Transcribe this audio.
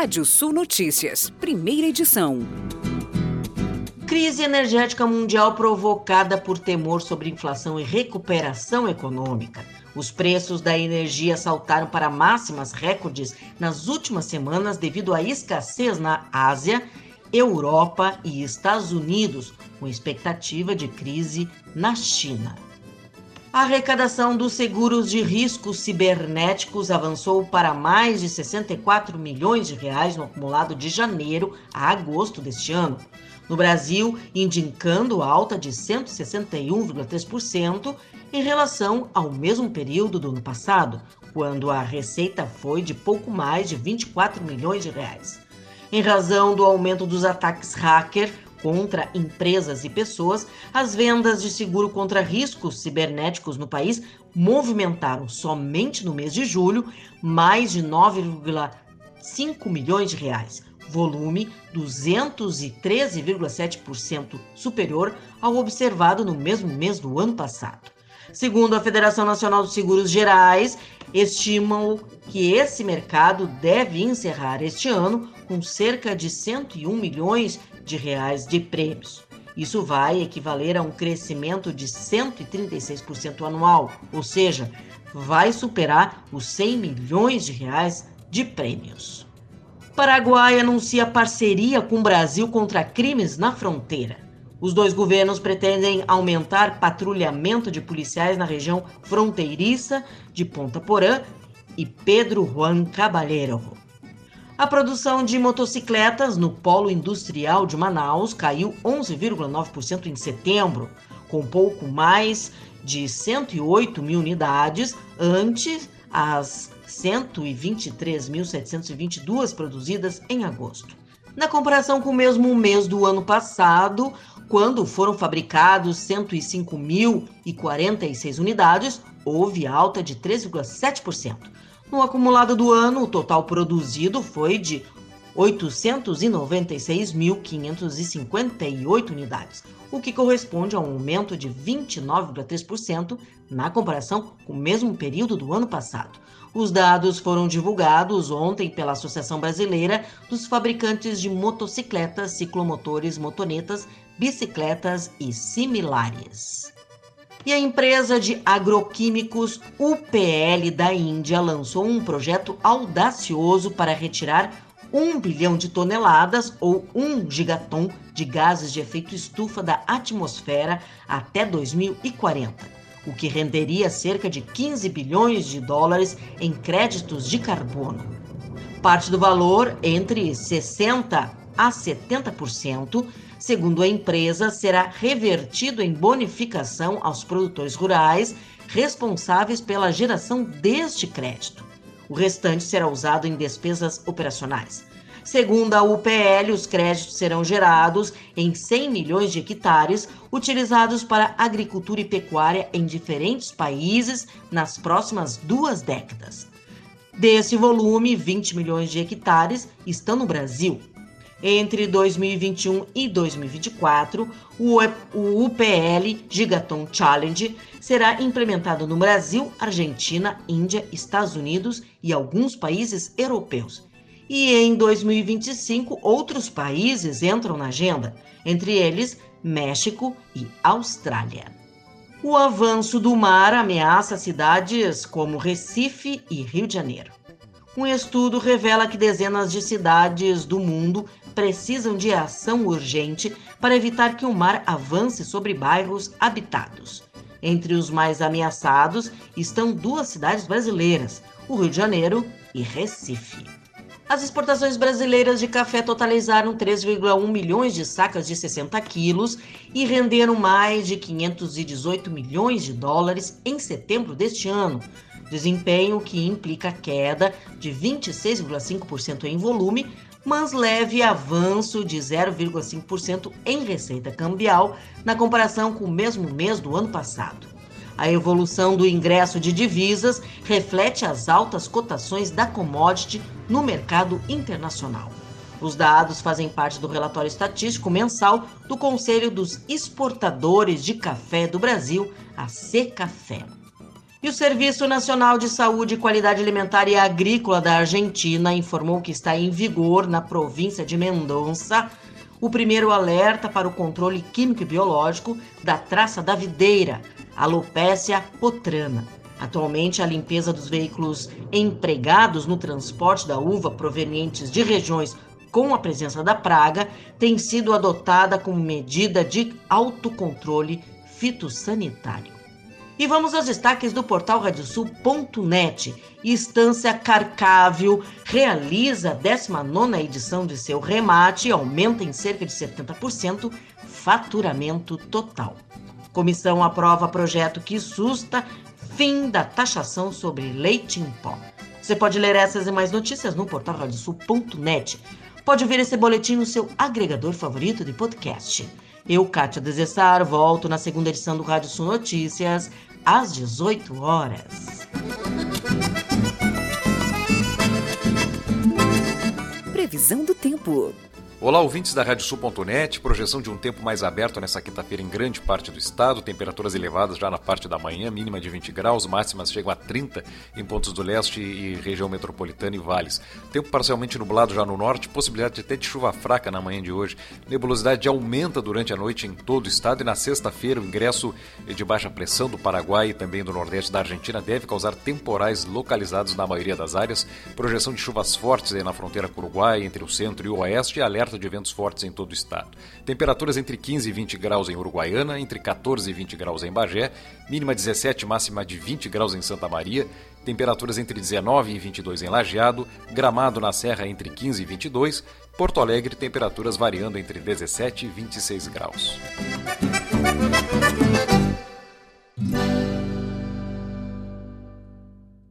Rádio Sul Notícias, primeira edição. Crise energética mundial provocada por temor sobre inflação e recuperação econômica. Os preços da energia saltaram para máximas recordes nas últimas semanas devido à escassez na Ásia, Europa e Estados Unidos, com expectativa de crise na China. A arrecadação dos seguros de riscos cibernéticos avançou para mais de 64 milhões de reais no acumulado de janeiro a agosto deste ano. No Brasil, indicando alta de 161,3% em relação ao mesmo período do ano passado, quando a receita foi de pouco mais de 24 milhões de reais. Em razão do aumento dos ataques hacker, contra empresas e pessoas, as vendas de seguro contra riscos cibernéticos no país movimentaram somente no mês de julho mais de 9,5 milhões de reais, volume 213,7% superior ao observado no mesmo mês do ano passado. Segundo a Federação Nacional dos Seguros Gerais, estimam que esse mercado deve encerrar este ano com cerca de 101 milhões de reais de prêmios. Isso vai equivaler a um crescimento de 136% anual, ou seja, vai superar os 100 milhões de reais de prêmios. Paraguai anuncia parceria com o Brasil contra crimes na fronteira. Os dois governos pretendem aumentar patrulhamento de policiais na região fronteiriça de Ponta Porã e Pedro Juan Caballero. A produção de motocicletas no polo industrial de Manaus caiu 11,9% em setembro, com pouco mais de 108 mil unidades, antes as 123.722 produzidas em agosto. Na comparação com o mesmo mês do ano passado, quando foram fabricados 105.046 unidades, houve alta de 3,7%. No acumulado do ano, o total produzido foi de 896.558 unidades, o que corresponde a um aumento de 29,3% na comparação com o mesmo período do ano passado. Os dados foram divulgados ontem pela Associação Brasileira dos Fabricantes de Motocicletas, Ciclomotores, Motonetas, Bicicletas e Similares. E a empresa de agroquímicos UPL da Índia lançou um projeto audacioso para retirar um bilhão de toneladas ou um gigaton de gases de efeito estufa da atmosfera até 2040 o que renderia cerca de 15 bilhões de dólares em créditos de carbono. Parte do valor, entre 60% a 70%, segundo a empresa, será revertido em bonificação aos produtores rurais responsáveis pela geração deste crédito. O restante será usado em despesas operacionais. Segundo a UPL, os créditos serão gerados em 100 milhões de hectares, utilizados para agricultura e pecuária em diferentes países nas próximas duas décadas. Desse volume, 20 milhões de hectares estão no Brasil. Entre 2021 e 2024, o UPL Gigaton Challenge será implementado no Brasil, Argentina, Índia, Estados Unidos e alguns países europeus e em 2025 outros países entram na agenda, entre eles México e Austrália. O avanço do mar ameaça cidades como Recife e Rio de Janeiro. Um estudo revela que dezenas de cidades do mundo precisam de ação urgente para evitar que o mar avance sobre bairros habitados. Entre os mais ameaçados estão duas cidades brasileiras, o Rio de Janeiro e Recife. As exportações brasileiras de café totalizaram 3,1 milhões de sacas de 60 quilos e renderam mais de 518 milhões de dólares em setembro deste ano. Desempenho que implica queda de 26,5% em volume, mas leve avanço de 0,5% em receita cambial na comparação com o mesmo mês do ano passado. A evolução do ingresso de divisas reflete as altas cotações da commodity no mercado internacional. Os dados fazem parte do relatório estatístico mensal do Conselho dos Exportadores de Café do Brasil, a Secafé. E o Serviço Nacional de Saúde, Qualidade Alimentar e Agrícola da Argentina informou que está em vigor na província de Mendonça o primeiro alerta para o controle químico e biológico da traça da videira, Alopecia potrana. Atualmente, a limpeza dos veículos empregados no transporte da uva provenientes de regiões com a presença da praga tem sido adotada como medida de autocontrole fitossanitário. E vamos aos destaques do portal radiosul.net. Estância Carcávio realiza a 19 edição de seu remate e aumenta em cerca de 70% faturamento total. Comissão aprova projeto que susta fim da taxação sobre leite em pó. Você pode ler essas e mais notícias no portal radiosul.net. Pode ouvir esse boletim no seu agregador favorito de podcast. Eu, Kátia Desessar, volto na segunda edição do Rádio Sul Notícias às 18 horas. Previsão do tempo. Olá, ouvintes da Radiosul.net. Projeção de um tempo mais aberto nessa quinta-feira em grande parte do estado. Temperaturas elevadas já na parte da manhã, mínima de 20 graus, máximas chegam a 30 em pontos do leste e região metropolitana e vales. Tempo parcialmente nublado já no norte, possibilidade até de chuva fraca na manhã de hoje. Nebulosidade aumenta durante a noite em todo o estado e na sexta-feira o ingresso de baixa pressão do Paraguai e também do nordeste da Argentina deve causar temporais localizados na maioria das áreas. Projeção de chuvas fortes na fronteira com o Uruguai, entre o centro e o oeste e alerta alerta de ventos fortes em todo o estado. Temperaturas entre 15 e 20 graus em Uruguaiana, entre 14 e 20 graus em Bagé, mínima 17, máxima de 20 graus em Santa Maria, temperaturas entre 19 e 22 em Lajeado, Gramado na Serra entre 15 e 22, Porto Alegre temperaturas variando entre 17 e 26 graus.